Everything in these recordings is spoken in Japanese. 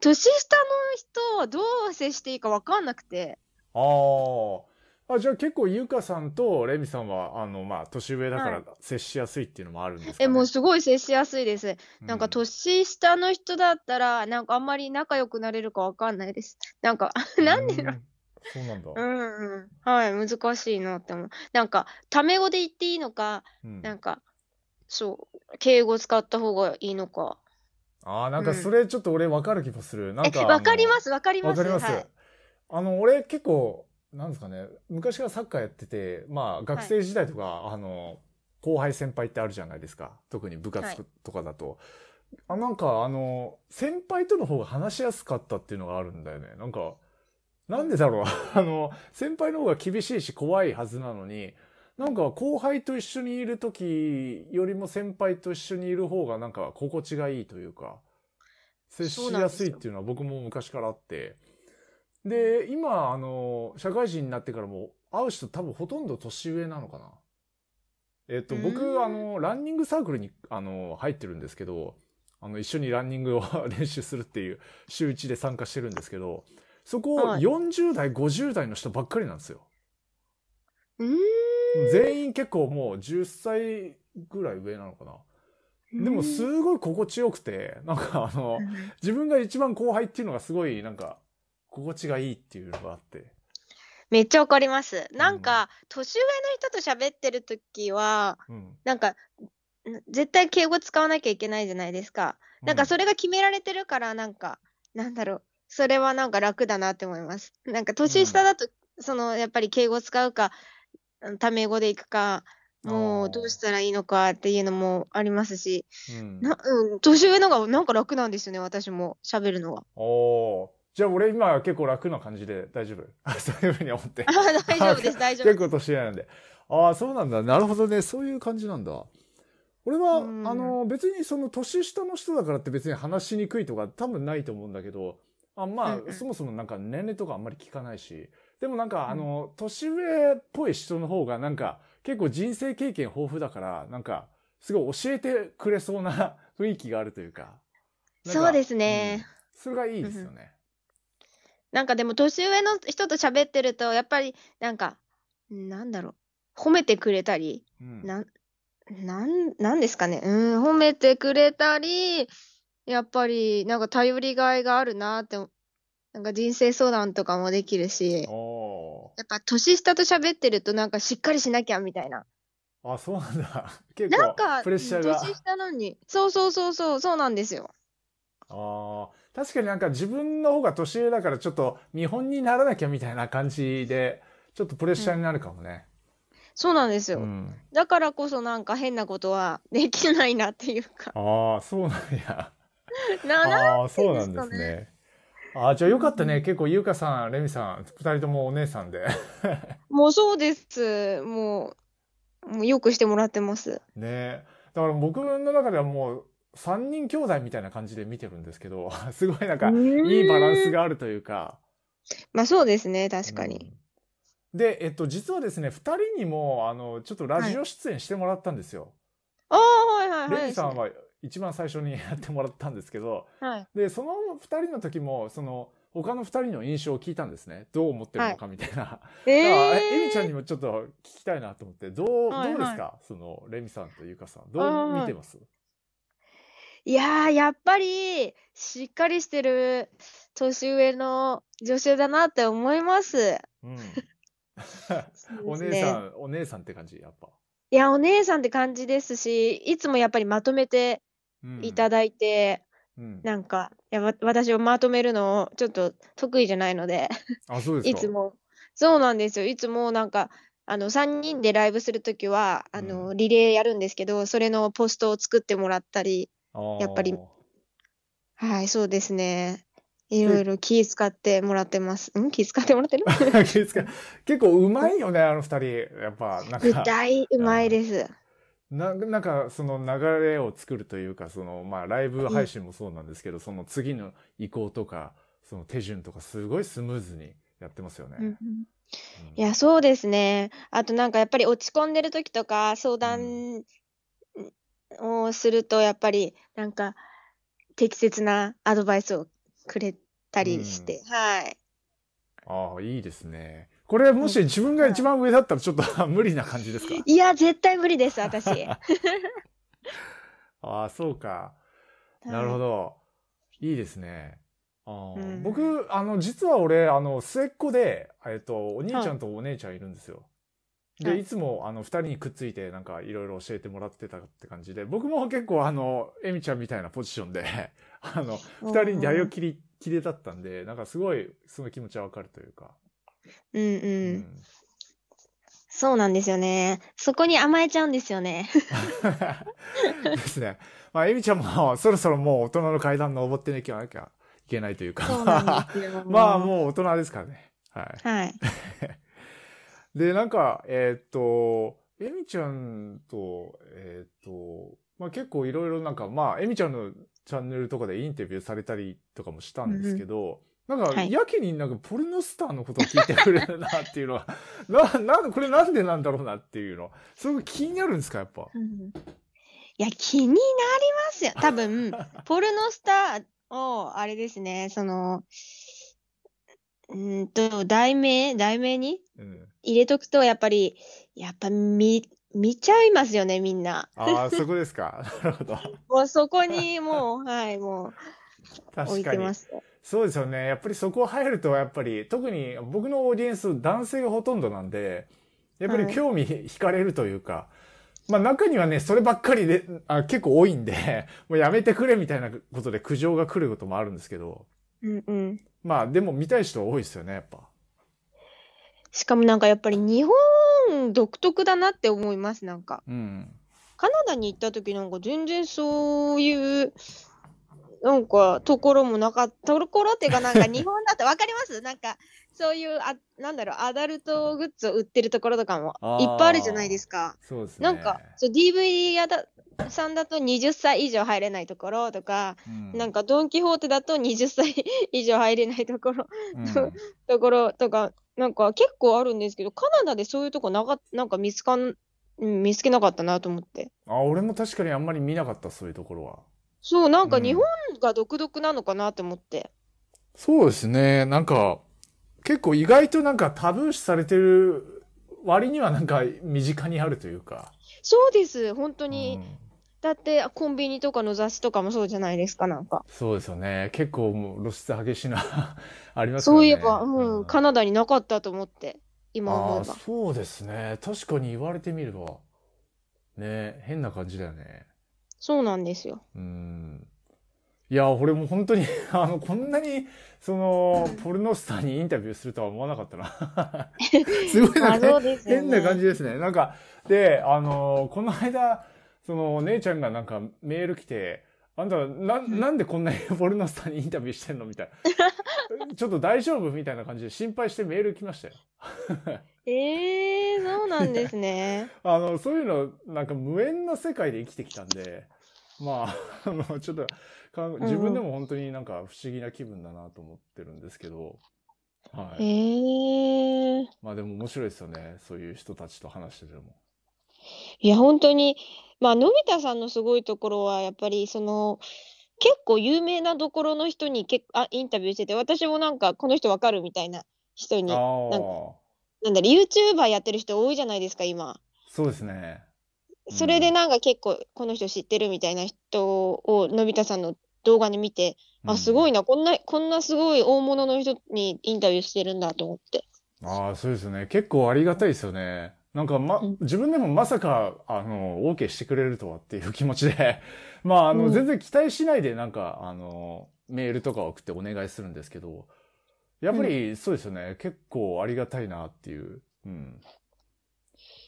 年下の人はどう接していいか分かんなくて。あーあ。じゃあ結構ゆかさんとレミさんは、あの、まあ、年上だかはら接しやすいっていうのもあるんですかね。え、もうすごい接しやすいです。なんかうん年下の人だったら、なんかあんまり仲良くなれるか分かんないです。なんか、なんでそうなんだ。うんうん。はい、難しいなって思う。なんか、タメ語で言っていいのか、うんなんか、そう、敬語使った方がいいのか。ああ、なんかうんそれちょっと俺わかる気もする。なんえ、か。わかりまあす、わかりの。ます。わかります。はい。あの、俺結構、なんですかね、昔からサッカーやってて、まあ学生時代とか、あの、後輩先輩ってあるじゃないですか。特に部活とかだと。あなんかあの、先輩との方が話しやすかったっていうのがあるんだよね。なんか、なんでだろう。あの、先輩の方が厳しいし怖いはずなのに、なんか後輩と一緒にいる時よりも先輩と一緒にいる方がなんか心地がいいというか、接しやすいっていうのは僕も昔からあって。で、今、あの、社会人になってからも会う人多分ほとんど年上なのかな。えっと、僕、んあの、ランニングサークルに、あの、入ってるんですけど、あの、一緒にランニングを 練習するっていう週1で参加してるんですけど、そこ、はい40代、50代の人ばっかりなんですよ。うーん。全員結構もう10歳ぐらい上なのかな。でもすごい心地よくて、なんかあの、うん自分が一番後輩っていうのがすごいなんか、心地がいいっていうのがあって。めっちゃわかります。なんか、年上の人と喋ってるときは、うん。なんか、ん絶対敬語使わなきゃいけないじゃないですか。なんかそれが決められてるから、なんか、なんだろう。それはなんか楽だなって思います。なんか年下だと、その、やっぱり敬語使うか、うんタメ語でいくか、もうどうしたらいいのかっていうのもありますし、うん。なうん、年上のがなんか楽なんですよね、私も喋るのは。おーじゃあ俺今結構楽な感じで大丈夫？あ そういうふうに思って。あ大丈夫です、大丈夫です。結構年上なんで。ああ、そうなんだ。なるほどね。そういう感じなんだ。俺は、うんあの、別にその年下の人だからって別に話しにくいとか多分ないと思うんだけど、あまあ、うんうんそもそもなんか年齢とかあんまり聞かないし、でもなんか、うんあの、年上っぽい人の方がなんか結構人生経験豊富だから、なんか、すごい教えてくれそうな 雰囲気があるというか。かそうですね。うんそれがいいですよね。なんかでも年上の人と喋ってると、やっぱりなんか、なんだろう、褒めてくれたり、うん。なん、なん、なんですかね、うん、褒めてくれたり、やっぱりなんか頼りがいがあるなって、なんか人生相談とかもできるし、おやっぱ年下と喋ってるとなんかしっかりしなきゃみたいな。ーあ、そうなんだ。結構なんか、プレッシャーが。年下なのに、そうそうそうそう、そうなんですよ。ああ、確かになんか自分の方が年上だからちょっと見本にならなきゃみたいな感じで、ちょっとプレッシャーになるかもね。そうなんですよ。うん。だからこそなんか変なことはできないなっていうか。ああ、そうなんや。な、な、ああ、そうなんですね。ああ、じゃあよかったね。結構、ゆうかさん、レミさん、二人ともお姉さんで。もうそうです。もう、もうよくしてもらってます。ねだから僕の中ではもう、三人兄弟みたいな感じで見てるんですけど、すごいなんか、いいバランスが。があるというか。まあそうですね、確かに。うんで、えっと、実はですね、二人にも、あの、ちょっとラジオ出演してもらったんですよ。ああ、はいはいはい。レミさんは一番最初にやってもらったんですけど、はい。で、その二人の時も、その、他の二人の印象を聞いたんですね。どう思ってるのかみたいな。だからええエミちゃんにも。もちょっと聞きたいなと思って、どう、はいはいどうですか？その、レミさんとゆかさん。どう見てます？いやー、やっぱり、しっかりしてる年上の女性だなって思います。うん。お姉さん、お姉さんって感じ、やっぱ。いや、お姉さんって感じですし、いつもやっぱりまとめてうんいただいて、うん。なんか、いや、わ私をまとめるのちょっと得意じゃないので、あ、そうですか？いつも、そうなんですよ。いつもなんか、あの、3人でライブするときは、あの、うリレーやるんですけど、それのポストを作ってもらったり、やっぱりはい、そうですね。いろいろ気使ってもらってます。ん？気使ってもらってる？結構うまいよね、あの二人。やっぱ、なんか。大うまいです。ななんかその流れを作るというかそのまあライブ配信もそうなんですけど、その次の移行とかその手順とかすごいスムーズにやってますよね。うんうんうんいや、そうですね。あとなんかやっぱり落ち込んでる時とか相談をすると、やっぱりなんか適切なアドバイスをくれたりして、はい。ああ、いいですね。これ、もし自分が一番上だったらちょっと 無理な感じですか？いや、絶対無理です、私。は ああ、そうか。なるほど。ど。いいですね。あーうん僕、あの、実は俺、あの、末っ子で、えっと、お兄ちゃんとお姉ちゃんいるんですよ。で、はいいつも、あの、二人にくっついて、なんか、いろいろ教えてもらってたって感じで、僕も結構、あの、エミちゃんみたいなポジションで、あの、二人にやを切り、切れだったんで、なんかすごい、その気持ちはわかるというか。うんうん。うんそうなんですよね。そこに甘えちゃうんですよね。ですね。まあ、エミちゃんも、そろそろもう大人の階段登っていかなきゃいけないというか。まあ、もう大人ですからね。はい。はい。で、なんか、えーっと、エミちゃんと、えーっと、まあ結構いろいろなんか、まあ、エミちゃんのチャンネルとかでインタビューされたりとかもしたんですけど、なんか、はいやけになんかポルノスターのことを聞いてくれるなっていうのは、な、なんこれなんでなんだろうなっていうの、すごく気になるんですか、やっぱ？うんいや、気になりますよ。多分、ポルノスターを、あれですね、その、うーんと、題名、題名にうん。入れとくと、やっぱり、やっぱ見、見ちゃいますよね、みんな。ああ、そこですか。なるほど。もうそこに、もう、はい、もう、置い。てます。そうですよね。やっぱりそこ入ると、やっぱり、特に僕のオーディエンス、男性がほとんどなんで、やっぱりはい興味惹かれるというか、まあ中にはね、そればっかりで、あ結構多いんで、もうやめてくれみたいなことで苦情が来ることもあるんですけど、うんうん。まあでも見たい人は多いですよね、やっぱ。しかもなんかやっぱり日本独特だなって思います、なんか。うん。カナダに行った時なんか全然そういう、なんか、ところもなかった、ところっていうかなんか日本だとわかります？なんか、そういう、あ、なんだろう、アダルトグッズを売ってるところとかもいっぱいあるじゃないですか。そうですね。なんか、そう DVD 屋ださんだと20歳以上入れないところとか、うん、なんかドン・キホーテだと20歳以上入れないところ、うん、ところとか、なんか結構あるんですけど、カナダでそういうとこなかなんか見つかん、うん見つけなかったなと思って。あ、俺も確かにあんまり見なかった、そういうところは。そう、なんかうん日本が独特なのかなと思って。そうですね。なんか、結構意外となんかタブー視されてる割にはなんか身近にあるというか。そうです、本当うに。んだって、コンビニとかの雑誌とかもそうじゃないですか、なんか。そうですよね。結構もう露出激しいな、ありますからね。そういえば、うん、カナダになかったと思って、今思えば。そうですね。確かに言われてみれば。ね変な感じだよね。そうなんですよ。うん。いや、俺も本当に、あの、こんなに、その、ポルノスターにインタビューするとは思わなかったな。すごいまあ、なんかそうですよ変な感ね。じですね。なんか、で、あのこの間、その、姉ちゃんがなんかメール来て、あんた、な、なんでこんなにポルノスターにインタビューしてんの？みたいな。ちょっと大丈夫？みたいな感じで心配してメール来ましたよ。ええー、そうなんですね。あの、そういうの、なんか無縁な世界で生きてきたんで、まあ、あの、ちょっと自分でも本当になんか不思議な気分だなと思ってるんですけど、はえい。えー。まあでも面白いですよね。そういう人たちと話してても。いや、本当に、まあ、のび太さんのすごいところは、やっぱり、その、結構有名なところの人にけあインタビューしてて、私もなんか、この人わかるみたいな人に、あなんなんだろ、YouTuber やってる人多いじゃないですか、今。そうですね。うんそれでなんか結構、この人知ってるみたいな人を、のび太さんの動画で見て、あ、すごい。いな、こんな、こんなすごい大物の人にインタビューしてるんだと思って。ああ、そうですね。結構ありがたいですよね。なんか、まうん、自分でもまさか、あの、OK してくれるとはっていう気持ちで、まあ、あの、うん全然期待しないで、なんか、あの、メールとか送ってお願いするんですけど、やっぱりそうですよね。結構ありがたいなっていう。うん。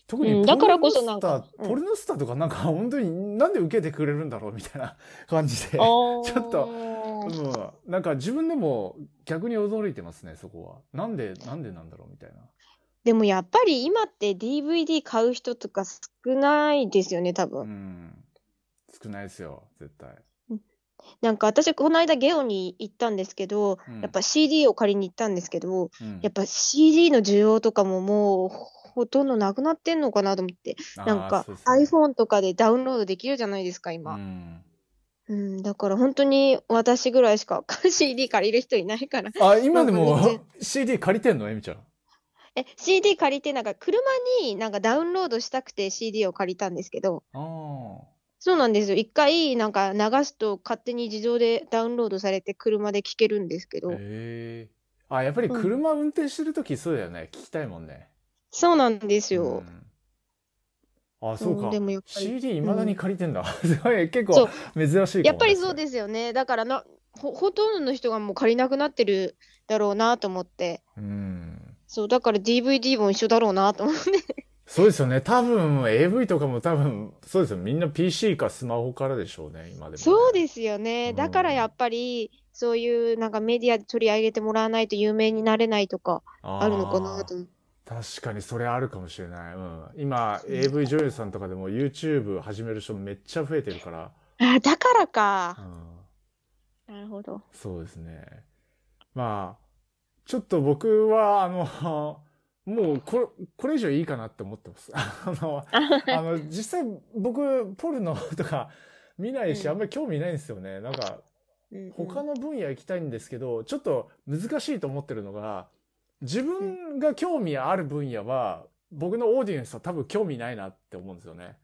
特にうんだからこそなんかポルノスターポルノスターとかなんか 本当になんで受けてくれるんだろうみたいな感じで。ちょっとうん、なんか自分でも逆に驚いてますね、そこは。なんで、なんでなんだろうみたいな。でもやっぱり今って DVD 買う人とか少ないですよね、多う分。ん。少ないですよ、絶対。なんか私、この間ゲオに行ったんですけど、うんやっぱ CD を借りに行ったんですけど、うんやっぱ CD の需要とかももうほとんどなくなってんのかなと思って、なんかあーそうですね iPhone とかでダウンロードできるじゃないですか、今。うん。うん、だから本当に私ぐらいしか CD 借りる人いないから。あ、今でもか全 CD 借りてんの？えみちゃん。え、CD 借りて、なんか車になんかダウンロードしたくて CD を借りたんですけど、ああ。そうなんですよ。一回なんか流すと勝手に自動でダウンロードされて車で聴けるんですけど、へえ。あ、やっぱり車運転してるときそうだよね。聞きたいもんね。そうなんですうよ。んあ、そうかうんで。もやっぱり CD いまだに借りてんだ。すごい、結構珍しいね。やっぱりそうですよね。だからな、ほ、ほとんどの人がもう借りなくなってるだろうなと思って。うん。そう、だから DVD も一緒だろうなと思って。そうですよね。多分 AV とかも多分、そうですよ。みんな PC かスマホからでしょうね、今でも、ね。そうですよね。うんだからやっぱり、そういうなんかメディアで取り上げてもらわないと有名になれないとかあるのかなと。確かにそれあるかもしれない。うん。今、AV 女優さんとかでも YouTube 始める人めっちゃ増えてるから。あ、だからうか。ん。なるほど。そうですね。まあ、ちょっと僕は、あの、もうこれ、これ以上いいかなって思ってます。あの、あの、実際僕、ポルノとか 見ないし、うんあんまり興味ないんですよね。なんか、他の分野行きたいんですけど、ちょっと難しいと思ってるのが、自分が興味ある分野は、僕のオーディエンスは多分興味ないなって思うんですよね。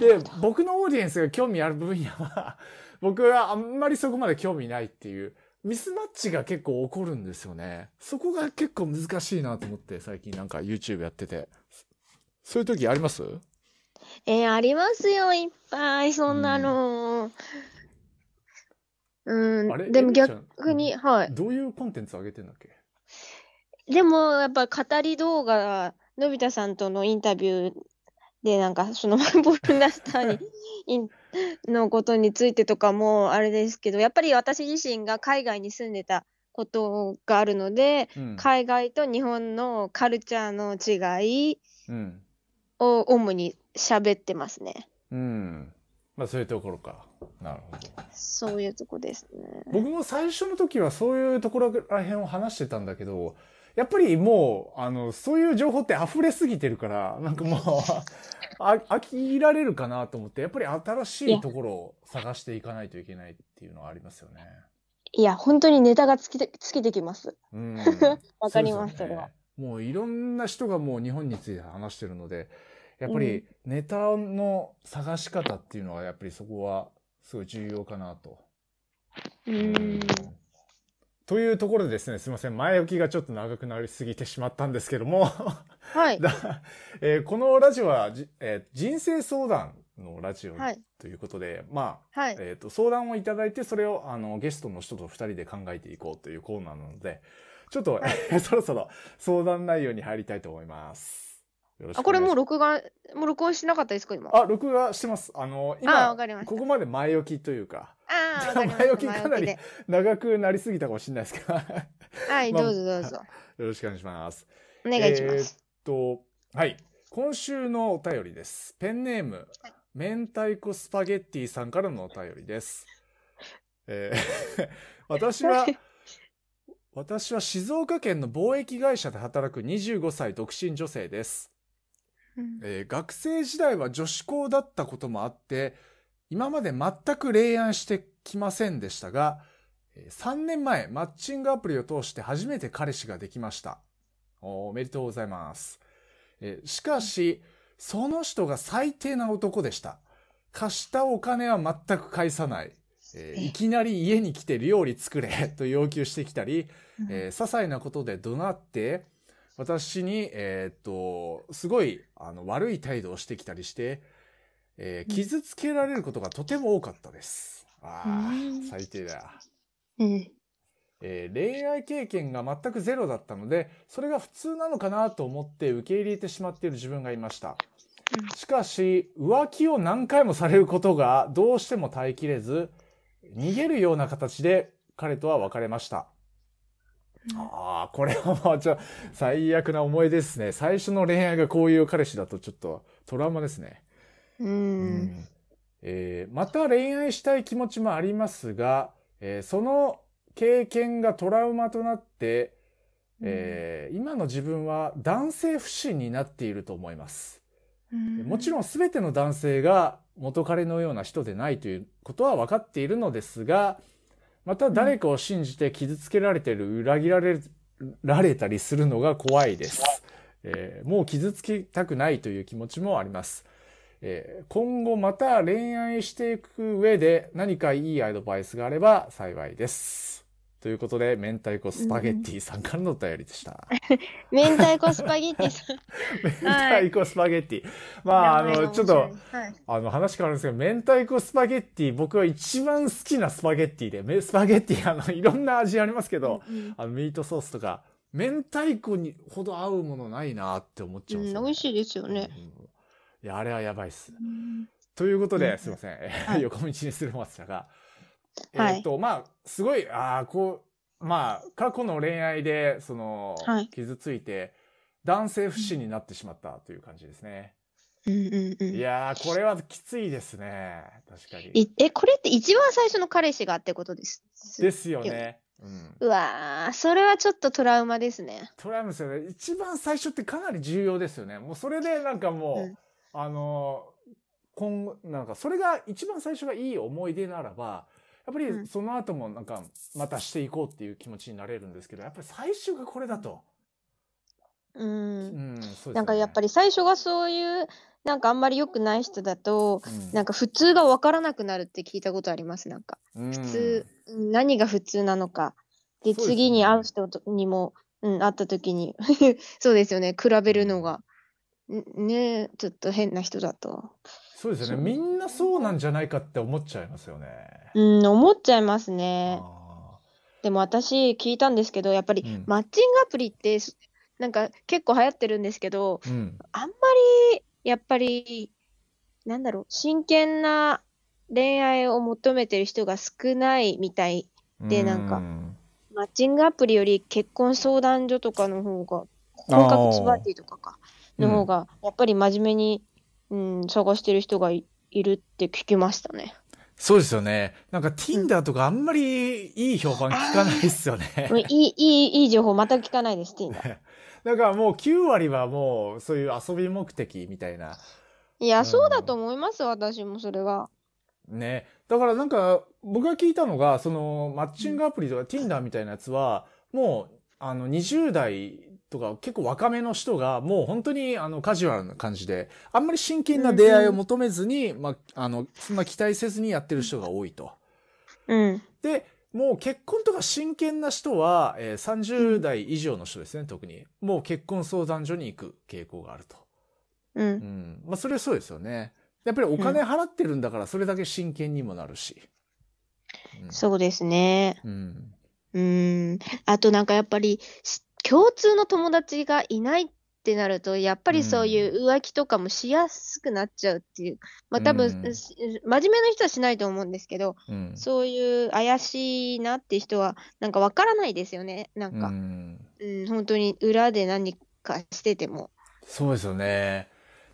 で僕のオーディエンスが興味ある分野は、僕はあんまりそこまで興味ないっていう、ミスマッチが結構起こるんですよね。そこが結構難しいなと思って、最近なんか YouTube やってて。そういう時あります？えーありますよ、いっぱい、そんなの。うん、あれ？でも逆に、はい。どういうコンテンツ上げてんだっけ？でも、やっぱ語り動画、のび太さんとのインタビューで、なんか、そのマン ボルナスターにインのことについてとかもあれですけど、やっぱり私自身が海外に住んでたことがあるので、うん。海外と日本のカルチャーの違いうん。を主に喋ってますね。うん。まあそういうところか。なるほど。そういうとこですね。僕も最初の時はそういうところら辺を話してたんだけど、やっぱりもう、あの、そういう情報って溢れすぎてるから、なんかもう、あ飽きられるかなと思って、やっぱり新しいところを探していかないといけないっていうのはありますよね。いや、本当にネタが尽きて尽きてきます。うん。わかりますそれは。もういろんな人がもう日本について話してるので、やっぱりネタの探し方っていうのはやっぱりそこはすごい重要かなと。うーん。というところでですね、すみません。前置きがちょっと長くなりすぎてしまったんですけども、はい。だえーこのラジオはじ、えー人生相談のラジオはい。ということで、まあ、はい。えっ、と、相談をいただいて、それを、あの、ゲストの人と二人で考えていこうというコーナーなので、ちょっと、えー そろそろ相談内容に入りたいと思います。あ、これもう録画、もう録音しなかったですか、今？あ、録画してます。あの、あ今、わかりましたここまで前置きというか、あー、わかりました。前置きかなり長くなりすぎたかもしれないですけど、よきではい、まあどうぞどうぞ。ろしくお願いします。お願いします。えーっと、はい。今週のお便りです。ペンネーム、明太子スパゲッティさんからのお便りです。えー 私は、私は静岡県の貿易会社で働く25歳独身女性です。うんえー学生時代は女子校だったこともあって、今まで全く恋愛してきませんでしたが、えー3年前、マッチングアプリを通して初めて彼氏ができました。おおめでとうございます。えーしかし、その人が最低な男でした。貸したお金は全く返さない。えーいきなり家に来て料理作れと要求してきたり、えー些細なことで怒鳴って、私に、えーっと、すごい、あの、悪い態度をしてきたりして、えーうん傷つけられることがとても多かったです。あうんあ、最低だ。うん。えー恋愛経験が全くゼロだったので、それが普通なのかなと思って受け入れてしまっている自分がいました。しかし、浮気を何回もされることがどうしても耐えきれず、逃げるような形で彼とは別れました。ああ、これはもうちょ、最悪な思い出ですね。最初の恋愛がこういう彼氏だとちょっとトラウマですね。う。うんえーまた恋愛したい気持ちもありますが、えーその経験がトラウマとなって、えー今の自分は男性不信になっていると思います。もちろん全ての男性が元彼のような人でないということは分かっているのですが、また誰かを信じて傷つけられてる、裏切られられたりするのが怖いです。えーもう傷つきたくないという気持ちもあります。えー今後また恋愛していく上で何かいいアドバイスがあれば幸いです。ということで、明太子スパゲッティさんからのお便りでした。明太子スパゲッティさん。明太子スパゲッティ。まあ、あの、ちょっと、はい、あの話変わるんですけど、明太子スパゲッティ、僕は一番好きなスパゲッティで、めスパゲッティ、あの、いろんな味ありますけど、うんあの、ミートソースとか、明太子にほど合うものないなって思っちゃうんですよ、うん、美味しいですよね。うんいや、あれはやばいっす。うんということで、うんすいません。横道にするましたが、はいえーっと、まあ、すごい、ああ、こう、まあ、過去の恋愛で、その、はい傷ついて、男性不信になってしまったという感じですね。うんうんうんいやー、これはきついですね。確かに。いえ、これって一番最初の彼氏がってことです？ですよね。うん。うわー、それはちょっとトラウマですね。トライムですよね。一番最初ってかなり重要ですよね。もうそれでなんかもう、うんあのー、今後、なんかそれが一番最初がいい思い出ならば、やっぱうんりその後もなんかまたしていこうっていう気持ちになれるんですけど、やっぱり最初がこれだと。う。うんうですよねなんかやっぱり最初がそういう、なんかあんまり良くない人だと、うんなんか普通が分からなくなるって聞いたことあります。なんかうん普通、うん何が普通なのか。で、ね次に会う人とにも、うん、会った時に、そうですよね、比べるのが。んねちょっと変な人だと。そうですよね。みんなそうなんじゃないかって思っちゃいますよね。うん、思っちゃいますね。あでも私聞いたんですけど、やっぱりうんマッチングアプリって、すなんか結構流行ってるんですけど、ーうん。あんまりやっぱり、なんだろう、真剣な恋愛を求めてる人が少ないみたい。でなんかうんマッチングアプリより結婚相談所とかの方が、婚活スパーティーとかか、の方が、やっぱり真面目に、うん、探してる人がいいるって聞きましたね。そうですよね。なんか Tinder とかあんまりいい評判聞かないですよね。も ういい、いい、いい情報また聞かないです、ティンダ。だからもう9割はもうそういう遊び目的みたいな。いや、うんそうだと思います、私もそれは。ね。だからなんか僕が聞いたのが、そのマッチングアプリとか Tinder みたいなやつは、もうあの20代とか結構若めの人がもう本当にあのカジュアルな感じで、あんまり真剣な出会いを求めずに、まあ、あの、そんな期待せずにやってる人が多いと。うん。で、もう結婚とか真剣な人は、えー30代以上の人ですね、特に。もう結婚相談所に行く傾向があると。う。うんん。まあ、それはそうですよね。やっぱりお金払ってるんだから、それだけ真剣にもなるし。うんそうですね。うん。うん。あとなんかやっぱり、し共通の友達がいないってなると、やっぱりそういう浮気とかもしやすくなっちゃうっていう。まあ多分、うんし真面目な人はしないと思うんですけど、うん。そういう怪しいなって人は、なんかわからないですよね。なんうか、ん。うん、本当に裏で何かしてても。そうですよね。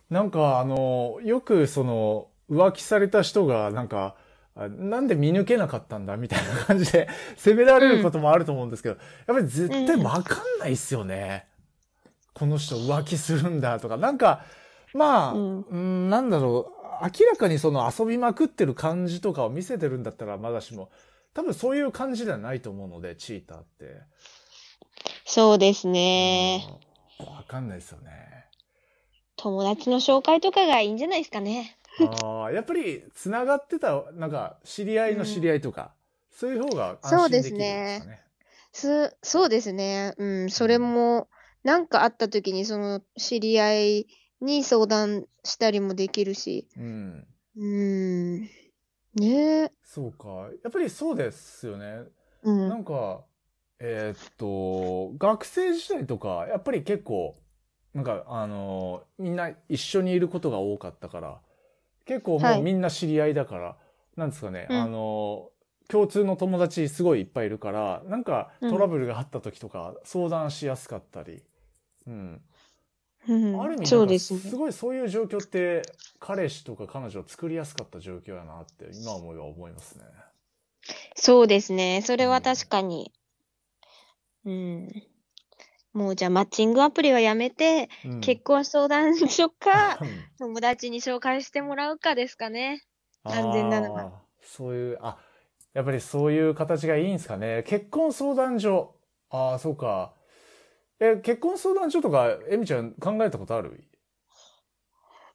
なんかあの、よくその、浮気された人がなんか、あなんで見抜けなかったんだみたいな感じで 責められることもあると思うんですけど、やっぱり絶対わかんないっすよね。この人浮気するんだとか、なんか、まあ、なんだろう、明らかにその遊びまくってる感じとかを見せてるんだったらまだしも、多分そういう感じではないと思うので、チーターって。そうですね。うんわかんないですよね。友達の紹介とかがいいんじゃないですかね。ああ、やっぱり、つながってた、なんか、知り合いの知り合いとか、そういう方がそうで安心ですきるんですかね。す、そうですね。うん、それも、なんかあった時に、その、知り合いに相談したりもできるし。うん。うん。ねえ。そうか。やっぱりそうですよね。う。なんんか、えーっと、学生時代とか、やっぱり結構、なんか、あの、みんな一緒にいることが多かったから、結構もはいうみんな知り合いだから、なんですかね、うんあの、共通の友達すごいいっぱいいるから、なんかうんトラブルがあった時とか相談しやすかったり、うん。うんある意味、そうんですね。すごいそういう状況って、彼氏とか彼女を作りやすかった状況やなって、今思いは思いますね。そうですね。それは確かに。うん。もうじゃあマッチングアプリはやめて、うん結婚相談所か、う ん友達に紹介してもらうかですかね。安全なのはあーそういう、あ、やっぱりそういう形がいいんですかね。結婚相談所。ああ、そうか。え、結婚相談所とか、エミちゃん考えたことある？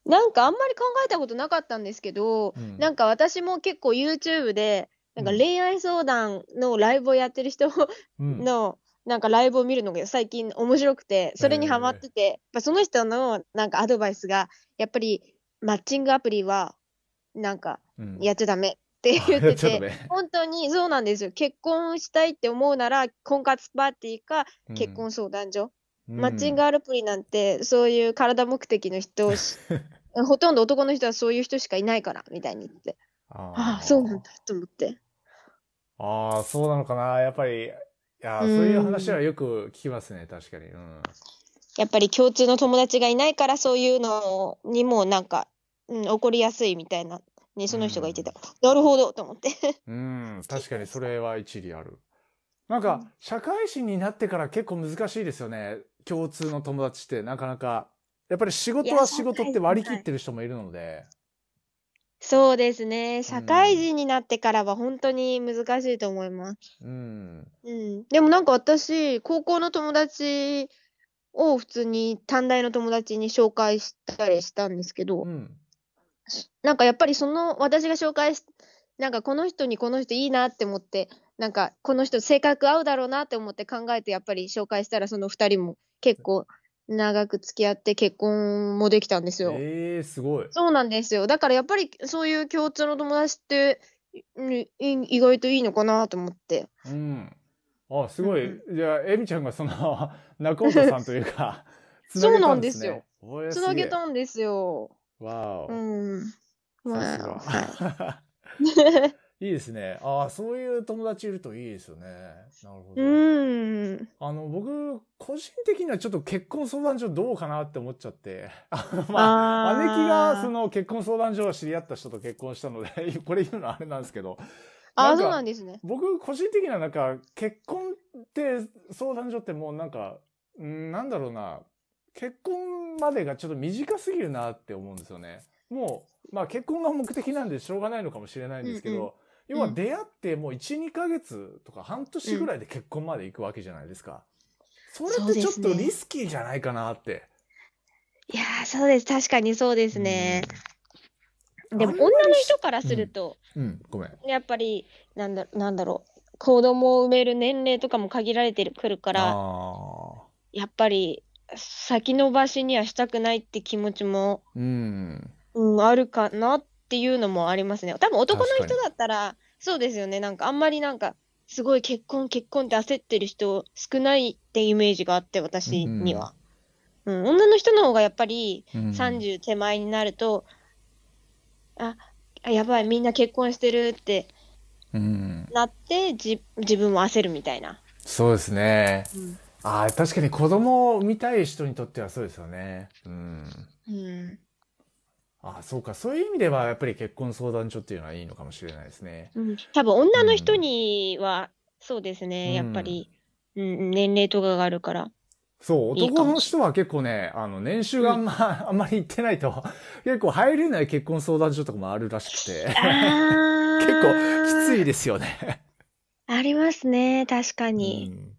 なんかあんまり考えたことなかったんですけど、うんなんか私も結構 YouTube で、なんか恋愛相談のライブをやってる人うん。の、なんかライブを見るのが最近面白くて、それにハマってて、やっぱその人のなんかアドバイスが、やっぱりマッチングアプリは、なんかうんやっちゃダメって言ってて。本当にそうなんですよ。結婚したいって思うなら、婚活パーティーか結婚相談所。うんマッチングアプリなんて、そういう体目的の人し、ほとんど男の人はそういう人しかいないから、みたいに言って。あああ、そうなんだと思って。ああ、そうなのかな。やっぱり、いや、そううんいう話はよく聞きますね、確かに。うん。やっぱり共通の友達がいないから、そういうのにもなんか、うん、起こりやすいみたいな、ね、その人が言ってた。なるほど、と思って。うん、確かにそれは一理ある。なんかうん、社会人になってから結構難しいですよね。共通の友達ってなかなか。やっぱり仕事は仕事って割り切ってる人もいるので。そうですね。社会人になってからは本当に難しいと思います。うん。うん。でもなんか私、高校の友達を普通に短大の友達に紹介したりしたんですけど、うん。なんかやっぱりその私が紹介し、なんかこの人にこの人いいなって思って、なんかこの人性格合うだろうなって思って考えてやっぱり紹介したらその二人も結構長く付き合って結婚もできたんですよ。ええすごい。そうなんですよ。だからやっぱりそういう共通の友達って、意外といいのかなと思って。うん。あ、すごい。うじゃあ、エミちゃんがその、中本さんというか、つ そうなげたんですよ。つなげ。すたんですよ。わうお。ん。さま。あ、いいですね。ああ、そういう友達いるといいですよね。なるほど。うん。ああの、僕、個人的にはちょっと結婚相談所どうかなって思っちゃって。まあ、姉貴がその結婚相談所を知り合った人と結婚したので、これ言うのはあれなんですけど、あー、なんかそうなんですね。僕、個人的にはなんか、結婚って相談所ってもうなんか、うんなんだろうな、結婚までがちょっと短すぎるなって思うんですよね。もう、まあ結婚が目的なんでしょうがないのかもしれないんですけど、うんうん要は出会ってもう1、2ヶ月とか半年ぐらいで結婚まで行くわけじゃないですか。それってちょっとリスキーじゃないかなって。いやー、そうです。確かにそうですね。でも、女の人からすると、うん。うん、ごめん。やっぱり、なんだ、なんだろう。子供を産める年齢とかも限られてくるから。やっぱり、先延ばしにはしたくないって気持ちも、うん。うん、あるかなっていうのもありますね。多分男の人だったら、そうですよね。なんかあんまりなんか、すごい結婚結婚って焦ってる人少ないってイメージがあって、私には。うん、女の人の方がやっぱりうん30手前になると、あ、あやばい、みんな結婚してるってうん。なって、じ自分も焦るみたいな。そうですね。うん。ああ、確かに子供を産みたい人にとってはそうですよね。うん。うん。ああ、そうか。そういう意味では、やっぱり結婚相談所っていうのはいいのかもしれないですね。うん、多分女の人には、そうですね、うんやっぱり、うん、年齢とかがあるから。そう、男の人は結構ね、あの、年収があんま、あんまりいってないと、結構入れない結婚相談所とかもあるらしくて、あ 結構きついですよね。ありますね、確かうに。ん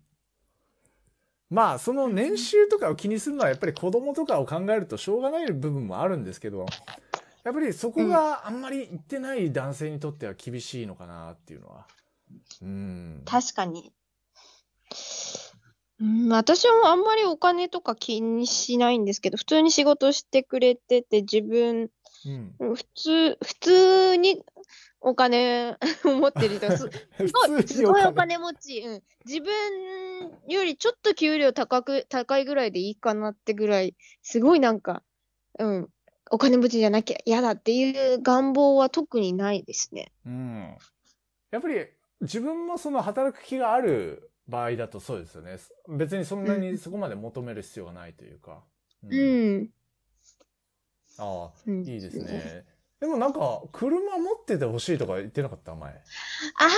まあ、その年収とかを気にするのはやっぱり子供とかを考えるとしょうがない部分もあるんですけど、やっぱりそこがあんまりいってない男性にとっては厳しいのかなっていうのは。うん。確かに。うん、私はあんまりお金とか気にしないんですけど、普通に仕事してくれてて、自分、うん。うん普通、普通にお金を 持ってる人、すすごい、普通すごいお金。金持ち。うん。自分よりちょっと給料高く、高いぐらいでいいかなってぐらい、すごいなんか、うん。お金持ちじゃなきゃ嫌だっていう願望は特にないですね。うん。やっぱり自分もその働く気がある場合だとそうですよね。別にそんなにそこまで求める必要がないというか。ううん。ああ、うんいいですね。でもなんか、車持っててほしいとか言ってなかった？前。ああ、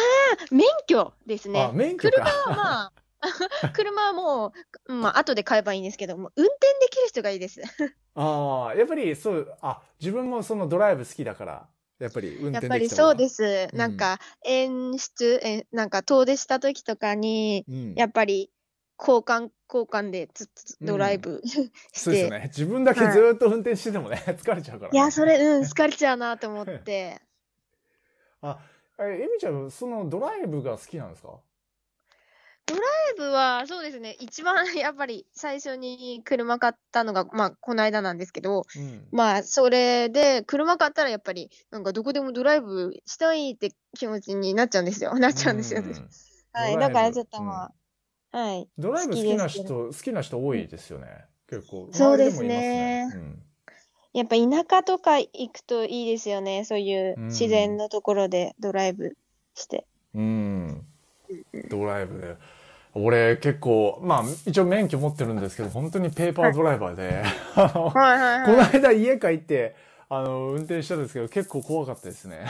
免許ですね。あ、免許車か。はまあ、車はもう、まあ、後で買えばいいんですけど、もう運転できる人がいいです。ああ、やっぱりそう、あ、自分もそのドライブ好きだから、やっぱり運やっ転ぱりそうです。なんか、演出、え、なんか遠出した時とかに、うん、やっぱり、交換、交換でずっとドライブ して、そうですね。自分だけずーっと運転しててもね、疲れちゃうから、いや、それ、うん、疲れちゃうなと思って。あ、え、エミちゃん、そのドライブが好きなんですか？ドライブは、そうですね、一番やっぱり最初に車買ったのが、まあ、この間なんですけど、うん。まあ、それで、車買ったらやっぱり、なんかどこでもドライブしたいって気持ちになっちゃうんですよ。なっちゃうんですよね。んはい。だからちょっとまあ、はい。ドライブ好きな人、好好きな人多いですよね。結構。そうですねうんやっぱ田舎とか行くといいですよね。そういううん自然のところでドライブして。うん。ドライブで。俺結構、まあ一応免許持ってるんですけど、本当にペーパードライバーで、この間家帰って、あの、運転したんですけど、結構怖かったですね。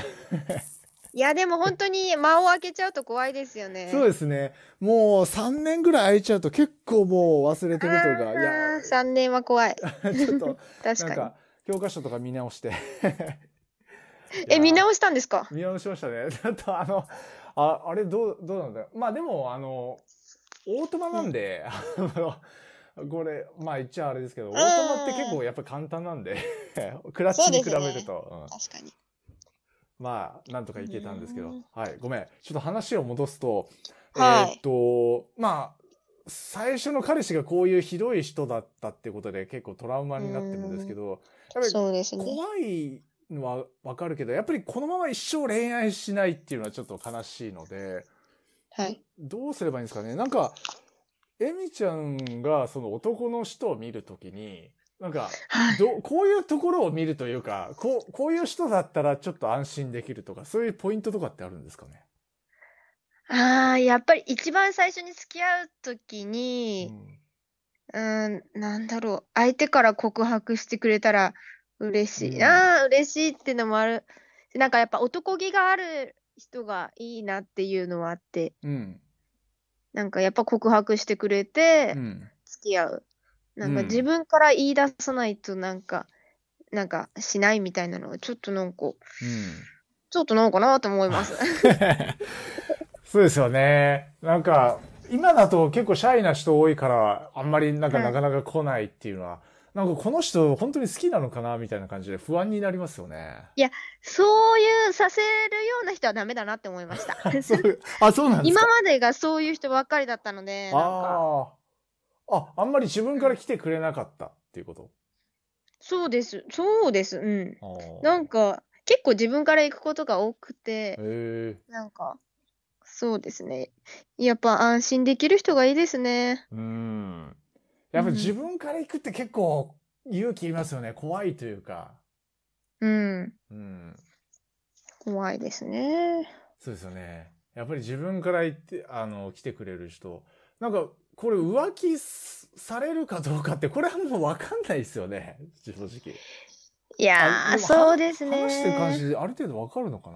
いや、でも本当に間を空けちゃうと怖いですよね。そうですね。もう3年ぐらい空いちゃうと結構もう忘れてるというか、いや、3年は怖い。ちょっと、確かなんか、教科書とか見直して。に。え、見直したんですか？見直しましたね。ちょっとあの、あ、あれどう、どうなんだよ。まあでも、あの、オートマなんで、あの、これ、まあ言っちゃあれですけど、オートマって結構やっぱ簡単なんで、クラッチに比べると、うん確かに。まあ、なんとかいけたんですけどうん、はい、ごめん。ちょっと話を戻すと、はいえーっと、まあ、最初の彼氏がこういうひどい人だったってことで結構トラウマになってるんですけど、やっぱり。怖いのはわかるけど、やっぱりこのまま一生恋愛しないっていうのはちょっと悲しいので、はい。どうすればいいんですかねなんか、エミちゃんがその男の人を見るときに、なんか、はい。どこういうところを見るというか、こう、こういう人だったらちょっと安心できるとか、そういうポイントとかってあるんですかね？ああ、やっぱり一番最初に付き合うときうに、んうーん、なんだろう。相手から告白してくれたら嬉しい。うんああ、嬉しいってのもある。なんかやっぱ男気がある人がいいなっていうのはあって、うん。なんかやっぱ告白してくれてうん。付き合う。なんかうん自分から言い出さないとなんか、なんかしないみたいなのはちょっとなんか、ちょっとなんかなと思います。そうですよね。なんか、今だと結構シャイな人多いから、あんまりなんかはいなかなか来ないっていうのは、なんかこの人本当に好きなのかなみたいな感じで不安になりますよね。そういうさせるような人はダメだなって思いました。あ、そうなんですか今までがそういう人ばっかりだったので、なんか、ああ。んまり自分から来てくれなかったっていうこと？そうです、そうです、うん。なんか、結構自分から行くことが多くて。なんか、そうですね。やっぱ安心できる人がいいですね。うん。やっぱ自分から行くって結構勇気いりますよね。怖いというか。うん。うん。怖いですね。そうですよね。やっぱり自分から言って、あの、来てくれる人。なんか、これ浮気すされるかどうかって、これはもうわかんないですよね。正直。いやそうですね。話してる感じである程度わかるのか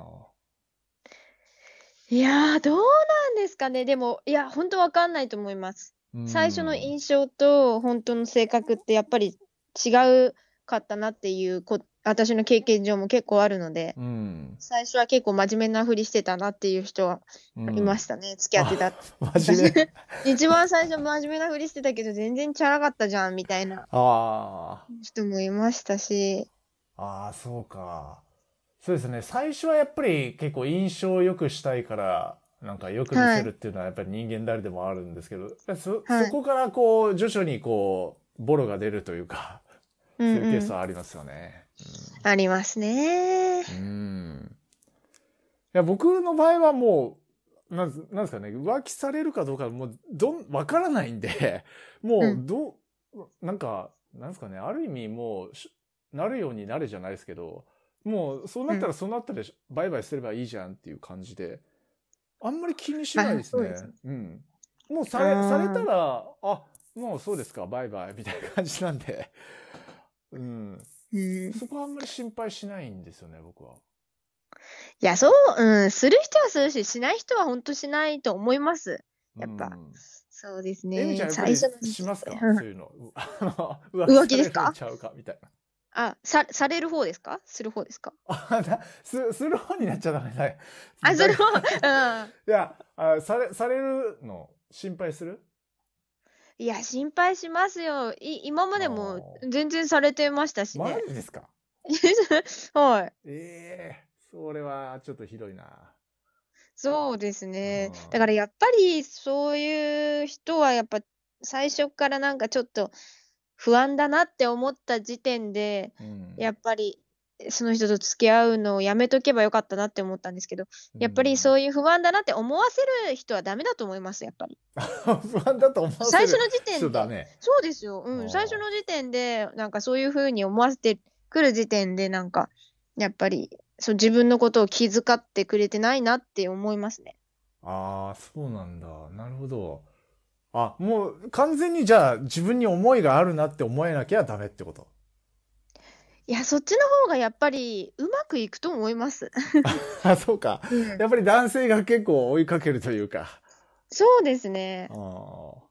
いやー、どうなんですかね。でも、いや、本当わかんないと思います。な最初のうん印象と本当の性格ってやっぱり違うかったなっていうこ、私の経験上も結構あるので、うん。最初は結構真面目なふりしてたなっていう人はうんいましたね、付き合ってた。真面目。一番最初真面目なふりしてたけど全然チャラかったじゃんみたいなあ人もいましたし、あ。ああ、そうか。そうですね。最初はやっぱり結構印象を良くしたいから、なんかよく見せるっていうのはやっぱり人間誰でもあるんですけど、そはいそこからこう徐々にこうボロが出るというか、うそうんいうケースうん、はありますよね。ありますね。うん。うんいや僕の場合はもう、なんなんですかね、浮気されるかどうかもうどん、わからないんで、もうどう、なんか、なんですかね、ある意味もうし、なるようになれじゃないですけど、もうそうなったらそうなったらバイバイすればいいじゃんっていう感じで、あんまり気にしないですね。うですねうん。もうされ、されたら、あ、もうそうですか、バイバイみたいな感じなんで、うん。うん、そこはあんまり心配しないんですよね、僕は。いや、そう、うん、する人はするし、しない人は本当しないと思います。やっぱうんそうですエミちゃんね。最初のしますか？うんそういうの。浮気ですか？ちゃうかみたいな。あ、さ、される方ですか？する方ですか？あなすする方になっちゃダメだよ。あ、する方うん。いやあされ、されるの心配する？いや、心配しますよ。い、今までもあ全然されてましたしマね。ジですか？はい。ええそれはちょっとひどいな。そうですねうん。だからやっぱりそういう人はやっぱ最初からなんかちょっと不安だなって思った時点で、うんやっぱりその人と付き合うのをやめとけばよかったなって思ったんですけど、やっぱりそういう不安だなって思わせる人はダメだと思います、やっぱり。うん不安だと思わせ最る初の時点で。ね。そうですよ。うん。最初の時点で、なんかそういうふうに思わせてくる時点で、なんか、やっぱり、そう自分のことを気遣ってくれてないなって思いますね。ああ、そうなんだ。なるほど。あ、もう完全にじゃあ自分に思いがあるなって思えなきゃダメってこと？いや、そっちの方がやっぱりうまくいくと思います。あ、そうか。うんやっぱり男性が結構追いかけるというか。そうですねあ。ー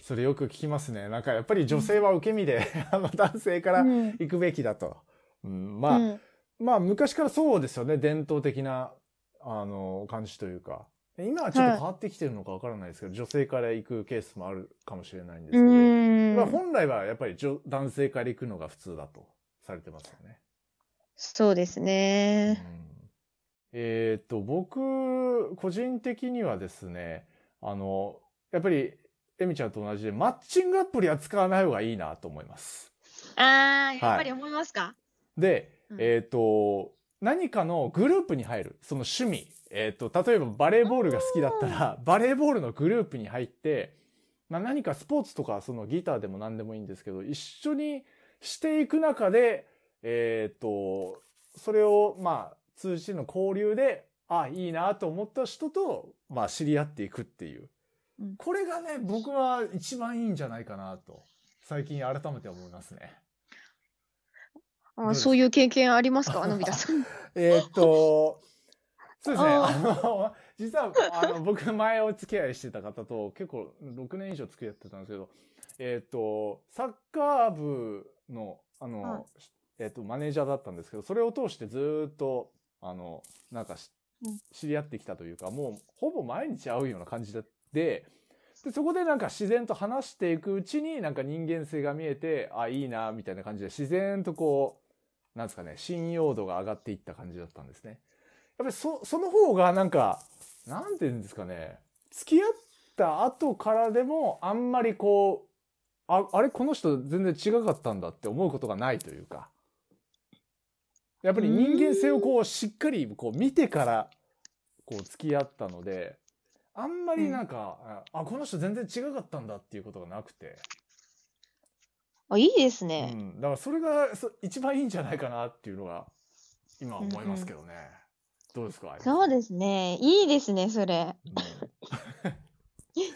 それよく聞きますね。なんかやっぱり女性は受け身で、あの男性からうん行くべきだと。うん、まあ、うんまあ昔からそうですよね。伝統的な、あの、感じというか。今はちょっと変わってきてるのかわからないですけど、女性から行くケースもあるかもしれないんですけうど。んまあ、本来はやっぱり女男性から行くのが普通だとされてますよね。そうですうんね。えっ、と、僕、個人的にはですね、あの、やっぱり、エミちゃんと同じで、マッチングアプリは使わない方がいいなと思います。ああ、やっぱり思いますか、で、うんえっ、と、何かのグループに入る、その趣味、えっ、と、例えばバレーボールが好きだったら、バレーボールのグループに入って、まあ、何かスポーツとか、そのギターでも何でもいいんですけど、一緒にしていく中で、えっ、と、それを、まあ、通じての交流で、あ、いいなと思った人と、まあ、知り合っていくっていう。うんこれがね、僕は一番いいんじゃないかなと、最近改めて思いますね。あそういう経験ありますか？のび太さん。えーっと、そうですね。ああの、実は、あの、僕前お付き合いしてた方と結構6年以上付き合ってたんですけど、えーっと、サッカー部の、あの、はいえーっと、マネージャーだったんですけど、それを通してずーっと、あの、なんかしうん知り合ってきたというか、もうほぼ毎日会うような感じで、で、そこでなんか自然と話していくうちになんか人間性が見えて、あ、いいな、みたいな感じで自然とこう、なんですかね、信用度が上がっていった感じだったんですね。やっぱりそ、その方がなんか、なんて言うんですかね、付き合った後からでもあんまりこう、あ、あれこの人全然違かったんだって思うことがないというか、やっぱり人間性をこうしっかりこう見てからこう付き合ったので、あんまりなんか、あ、この人全然違かったんだっていうことがなくて、あ、いいですうね。ん、だからそれがそ一番いいんじゃないかなっていうのが今思いますけどね。どうですかそうですね。いいですね、それ。うん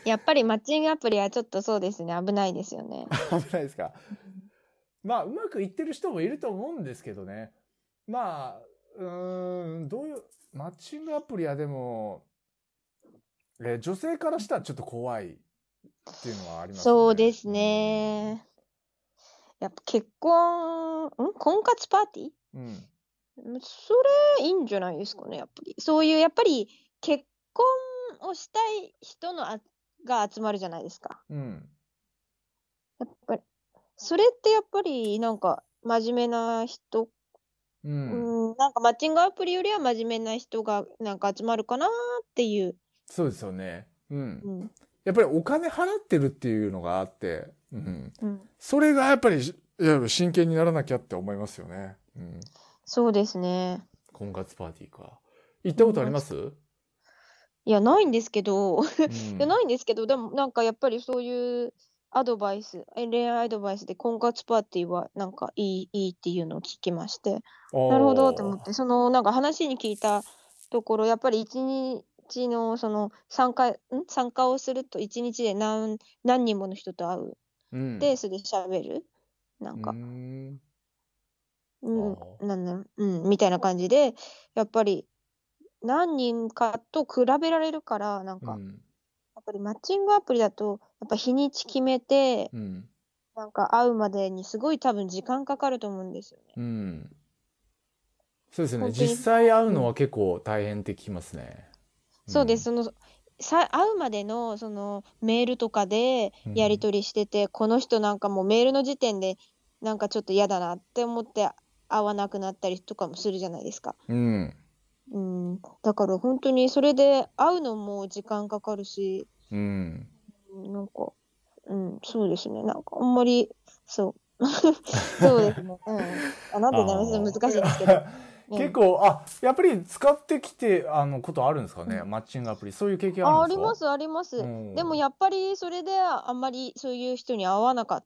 やっぱりマッチングアプリはちょっとそうですね、危ないですよね。危ないですか。まあ、うまくいってる人もいると思うんですけどね。まあ、うーん、どういう、マッチングアプリはでも、えー女性からしたらちょっと怖いっていうのはありますね。そうですね。やっぱ結婚、ん？婚活パーティー？うん。うん。それいいんじゃないですかね、やっぱり。そういう、やっぱり結婚をしたい人のあが集まるじゃないですか。うん。やっぱり、それってやっぱりなんか真面目な人、う。うんん、なんかマッチングアプリよりは真面目な人がなんか集まるかなっていう。そうですよね。うんう。ん。やっぱりお金払ってるっていうのがあって、うん。うん、それがやっぱり、いや真剣にならなきゃって思いますよね。うん。そうですね。婚活パーティーか。行ったことあります？いや、ないんですけど、うん。いや、ないんですけど、でもなんかやっぱりそういうアドバイス、え恋愛アドバイスで婚活パーティーはなんかいい、いいっていうのを聞きまして、なるほどと思って、そのなんか話に聞いたところ、やっぱり一日のその参加、ん？参加をすると一日で何何人もの人と会う。うん。で、それで喋る？なんか。ん。うんあ、なんだうん、みたいな感じで、やっぱり何人かと比べられるから、なんか、うんやっぱりマッチングアプリだと、やっぱ日にち決めて、うん。なんか会うまでにすごい多分時間かかると思うんですよね。うん。そうですよね。実際会うのは結構大変って聞きますね。そうです、そのさ会うまでのそのメールとかでうんやり取りしてて、この人なんかもうメールの時点でなんかちょっと嫌だなって思って会わなくなったりとかもするじゃないですか。うん。うん、だから本当にそれで会うのも時間かかるし、うん。なんか、うん、そうですね。なんかあんまり、そう。そうですね。うん。あなんで難しいんですけど。うん結構、あ、やっぱり使ってきて、あの、ことあるんですかね、うマッチングアプリ。そういう経験あります、あります。うんでもやっぱりそれであんまりそういう人に会わなかっ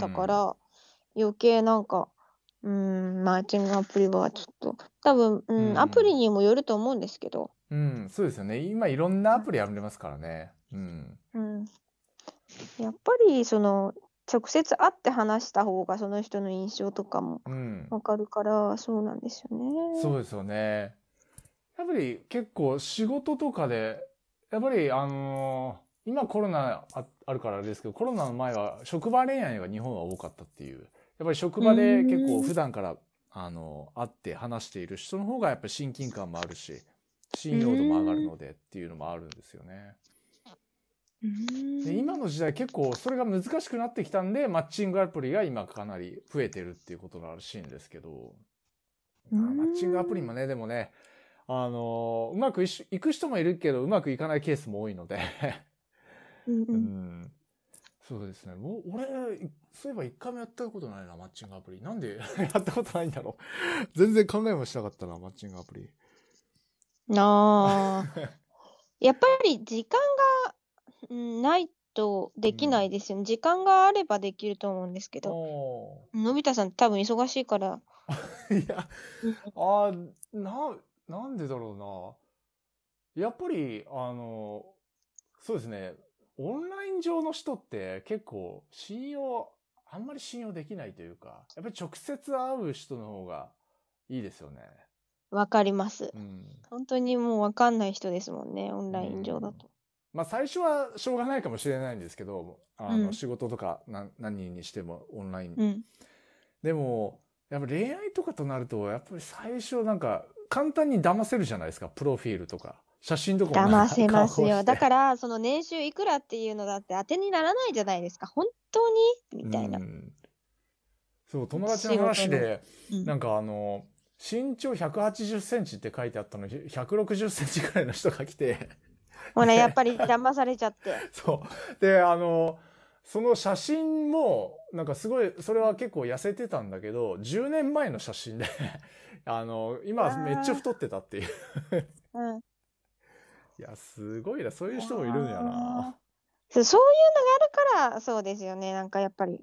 たから、余計なんか、うん、マッチングアプリはちょっと、多分、うん、うんアプリにもよると思うんですけど、うん、そうですよね。今いろんなアプリありますからね。うん。うん。やっぱりその、直接会って話した方がその人の印象とかもうん。わかるから、そうなんですよね。そうですよね。やっぱり結構仕事とかで、やっぱりあのー今コロナああるからあれですけど、コロナの前は職場恋愛が日本は多かったっていう。やっぱり職場で結構普段から、あの会って話している人の方がやっぱり親近感もあるし、信用度も上がるのでっていうのもあるんですよね。うん。で今の時代結構それが難しくなってきたんで、マッチングアプリが今かなり増えてるっていうことらしいんですけど、まあマッチングアプリもね、でもね、あのーうまくいく人もいるけど、うまくいかないケースも多いので、うん、そうですね。もう、俺、いそういえば一回もやったことないな、マッチングアプリ。なんで やったことないんだろう。全然考えもしなかったな、マッチングアプリ。なあ。やっぱり時間がうんないとできないですよね。時間があればできると思うんですけど、おのび太さん多分忙しいから。ー いや、あーな、なんでだろうな。やっぱり、あの、そうですね。オンライン上の人って結構信用、あんまり信用できないというか、やっぱり直接会う人の方がいいですよね。わかります。うん。本当にもうわかんない人ですもんね、オンライン上だと。まあ最初はしょうがないかもしれないんですけど、あの、うん仕事とか何何にしてもオンライン。うん。でも、やっぱ恋愛とかとなると、やっぱり最初なんか簡単に騙せるじゃないですか、プロフィールとか。写真とかも騙せますよ。だから、その年収いくらっていうのだって当てにならないじゃないですか。本当に？みたいなう。んそう、友達の話で、うんなんかあの、身長180センチって書いてあったのに、160センチくらいの人が来て、ほら、やっぱり騙されちゃって。そう。で、あの、その写真も、なんかすごい、それは結構痩せてたんだけど、10年前の写真で、あの、今はめっちゃ太ってたっていう。うん。いや、すごいな、そういう人もいるんやな。そうそういうのがあるから、そうですよね。なんかやっぱり、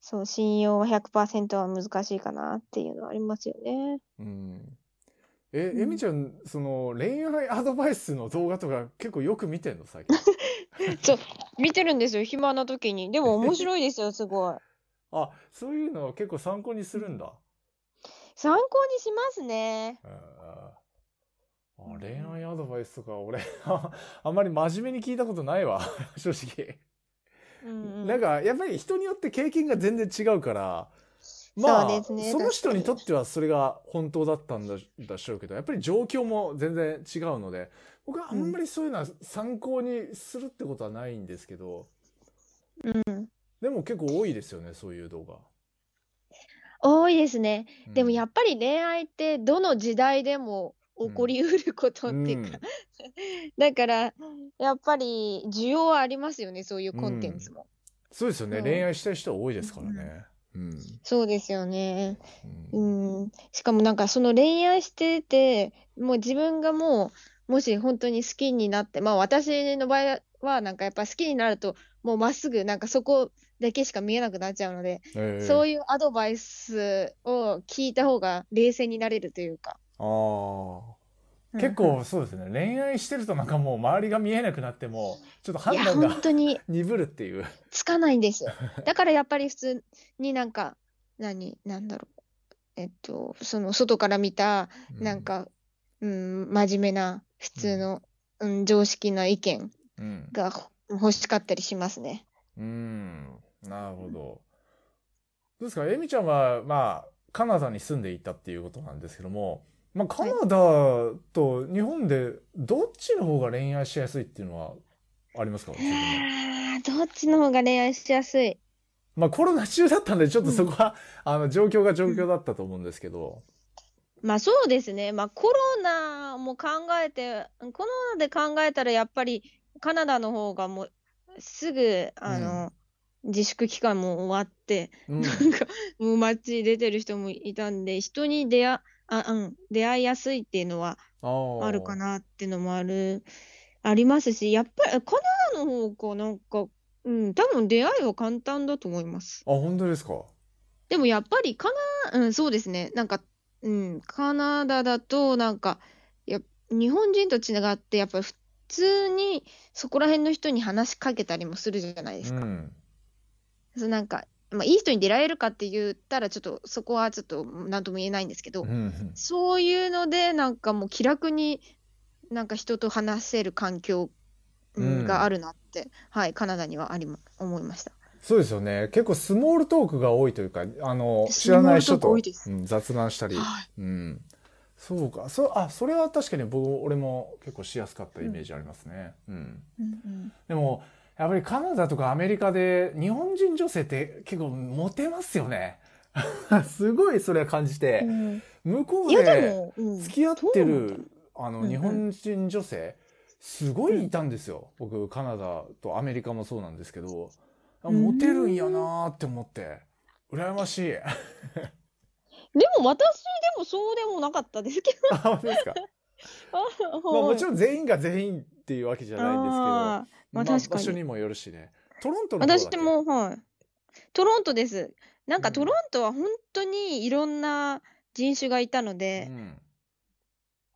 そう、信用は100%は難しいかなっていうのはありますよね。うん。え、うんえみちゃん、その、恋愛アドバイスの動画とか結構よく見てんの？最近。そう、見てるんですよ、暇な時に。でも面白いですよ、すごい。あ、そういうの結構参考にするんだ。参考にしますね。ああ恋愛アドバイスとか俺 あんまり真面目に聞いたことないわ 正直、うんうん、なんかやっぱり人によって経験が全然違うからまあそねその人にと確ってはそれが本当だったんだだしょうけどやっぱり状況も全然違うので僕はあんまりそういうのは参考にするってことはないんですけど、うん、でも結構多いですよねそういう動画、多いですね。うん。でもやっぱり恋愛ってどの時代でも起こりうることっていうか、だからやっぱり需要はありますよね、そういうコンテンツも。そうですよね、うん恋愛したい人は多いですからねうん、そうですよね。うんうん。しかもなんかその恋愛してて、もう自分がもう、もし本当に好きになって、まあ私の場合はなんかやっぱ好きになると、もうまっすぐなんかそこだけしか見えなくなっちゃうので、ええそういうアドバイスを聞いた方が冷静になれるというか。ああ。結構そうですね。恋愛してるとなんかもう周りが見えなくなっても、ちょっと判断が本当に 鈍るっていう。つかないんです。だからやっぱり普通になんか、何、なんだろう。えっと、その外から見た、なんか、うん、真面目な、普通の、うん、常識な意見うん。が欲しかったりしますね。うん。なるほど。どうですか？エミちゃんは、まあ、カナダに住んでいたっていうことなんですけども、まあ、カナダと日本でどっちの方が恋愛しやすいっていうのはありますか？どっちの方が恋愛しやすい？まあ、コロナ中だったんで、ちょっとそこは、あの、状況が状況だったと思うんですけど。まあそうですね。まあコロナも考えて、コロナで考えたらやっぱりカナダの方がもうすぐ、あの、自粛期間も終わって、うん。なんかもう街に出てる人もいたんで、人に出会、あ、うん、出会いやすいっていうのはああるか。なっていうのもある、ありますし、やっぱりカナダの方がなんか、うん、多分出会いは簡単だと思います。あ、本当ですか？でもやっぱりカナ、うん、そうですね。なんか、うん、カナダだと、なんか、や、日本人と違って、やっぱり普通にそこら辺の人に話しかけたりもするじゃないですか。うん。そうなんか、まあ、いい人に出会えるかって言ったら、ちょっとそこはちょっと何とも言えないんですけどう、ん。そういうので、なんかもう気楽になんか人と話せる環境、うんうんがあるなって、はい、カナダにはありま、思いました。そうですよね。結構スモールトークが多いというか、あの、知らない人と、うん雑談したり。はいうん。そうか。そ、あ、それは確かに僕、俺も結構しやすかったイメージありますね。うん。うんでも、やっぱりカナダとかアメリカで日本人女性って結構モテますよね。すごいそれは感じうて、ん。向こうで付き合ってる、あの、うんうん。日本人女性、すごいいたんですよ。僕、カナダとアメリカもそうなんですけど、あうん。モテるんやなーって思って、羨ましい。でも私でもそうでもなかったですけ あ、本当ですか？ど。まあもちろん全員が全員っていうわけじゃないんですけど、まあ確かに場所にもよるしね。トロントの方だ私も、はい。トロントです。なんうんかトロントは本当にいろんな人種がいたのうで、ん。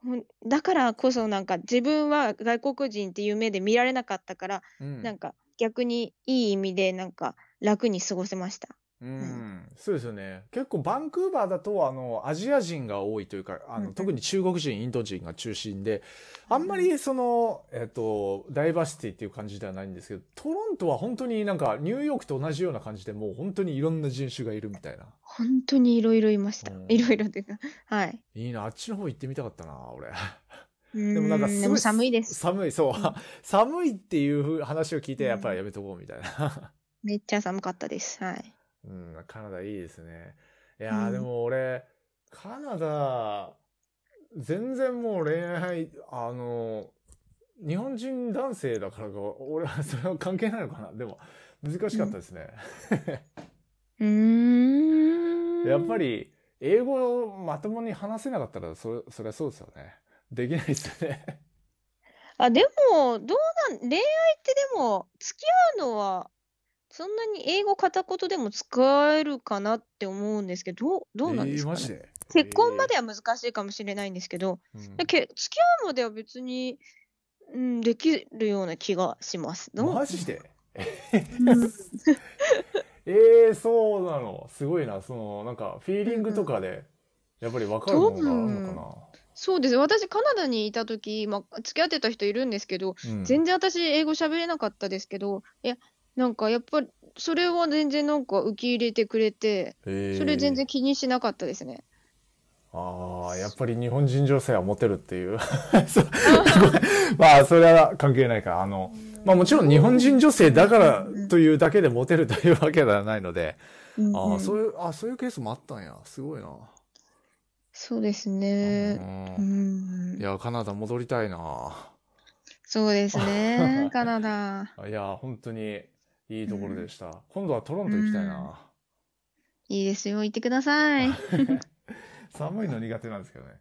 ほんだからこそなんか自分は外国人っていう目で見られなかったから、うん。なんか逆にいい意味でなんか楽に過ごせました。うん、そうですよね。結構バンクーバーだと、あの、アジア人が多いというか、あの、特に中国人、インド人が中心で、あんまりその、えっと、ダイバーシティっていう感じではないんですけど、トロントは本当になんかニューヨークと同じような感じで、もう本当にいろんな人種がいるみたいな。本当にいろいろいましたうん。いろいろっていうか、はい。いいな、あっちの方行ってみたかったな、俺。ででもなんかすごいでも寒いです。寒い、そう。うん 寒いっていう話を聞いて、やっぱりやめとこうみたいな。めっちゃ寒かったです。はい。うん、カナダいいですね。いやー、うんでも俺、カナダ、全然もう恋愛、あの、日本人男性だからか、俺はそれは関係ないのかな。でも、難しかったですね。うーん。やっぱり、英語をまともに話せなかったら、それ、そりゃそうですよね。できないですよね。あ、でも、どうなん、恋愛ってでも、付き合うのは、そんなに英語片言でも使えるかなって思うんですけど、どう、どうなんですかね？えー結婚までは難しいかもしれないんですけど、えーうけ付き合うまでは別に、うん、できるような気がします。どう？マジで？うん ええそうなの。すごいな。その、なんか、フィーリングとかで、やっぱり分かるものがあるのかそうです。私、カナダにいた時、まあ、付き合ってた人いるんですけど、な。う？ん全然私、英語喋れなかったですけど、いや、なんかやっぱり、それは全然なんか受け入れてくれて、えーそれ全然気にしなかったですね。ああ、やっぱり日本人女性はモテるっていう。まあ、それは関係ないから。あの、まあもちろん日本人女性だからというだけでモテるというわけではないので、ああ、そういう、あそういうケースもあったんや。すごいな。そうですね。ううんんい。や、カナダ戻りたいな。そうですね、カナダ。いや、本当にいいところでした。今度はトロント行きたいな。いいですよ、行ってください。寒いの苦手なんですけどね。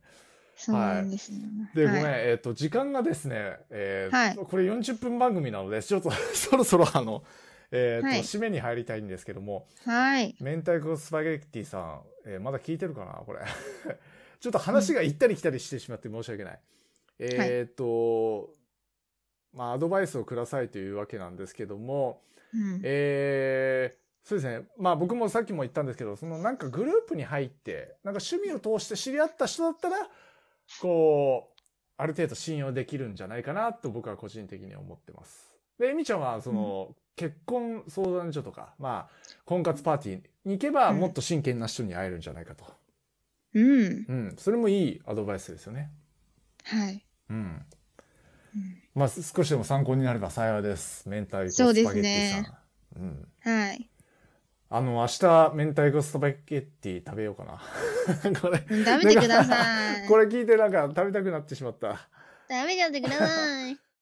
そうなんですよ。で、はいごめん、えっ、と、時間がですね、えーはいこれ40分番組なので、ちょっと そろそろあの、えっ、と、はい締めに入りたいんですけども、はい。明太子スパゲッティさん、えーまだ聞いてるかなこれ。ちょっと話が行ったり来たりしてしまって申し訳ない。えっ、と、まあ、アドバイスをくださいというわけなんですけども、うんえーそうですね。まあ僕もさっきも言ったんですけど、そのなんかグループに入って、なんか趣味を通して知り合った人だったら、こある程度信用できるんじゃないかなと僕は個人的に思ってます。で、エミちゃんは、その、結婚相談所とか、まあ、婚活パーティーに行けば、うんもっと真剣な人に会えるんじゃないかと。うん。うん。それもいいアドバイスですよね。はい。うん。うんまあ、少しでも参考になれば幸いです。明太子スパゲッティですねさん。うん。はい。あの、明日、明太子スパゲッティ食べようかな。これ、うん食べてください。これ聞いてなんか食べたくなってしまった。食べちゃってください。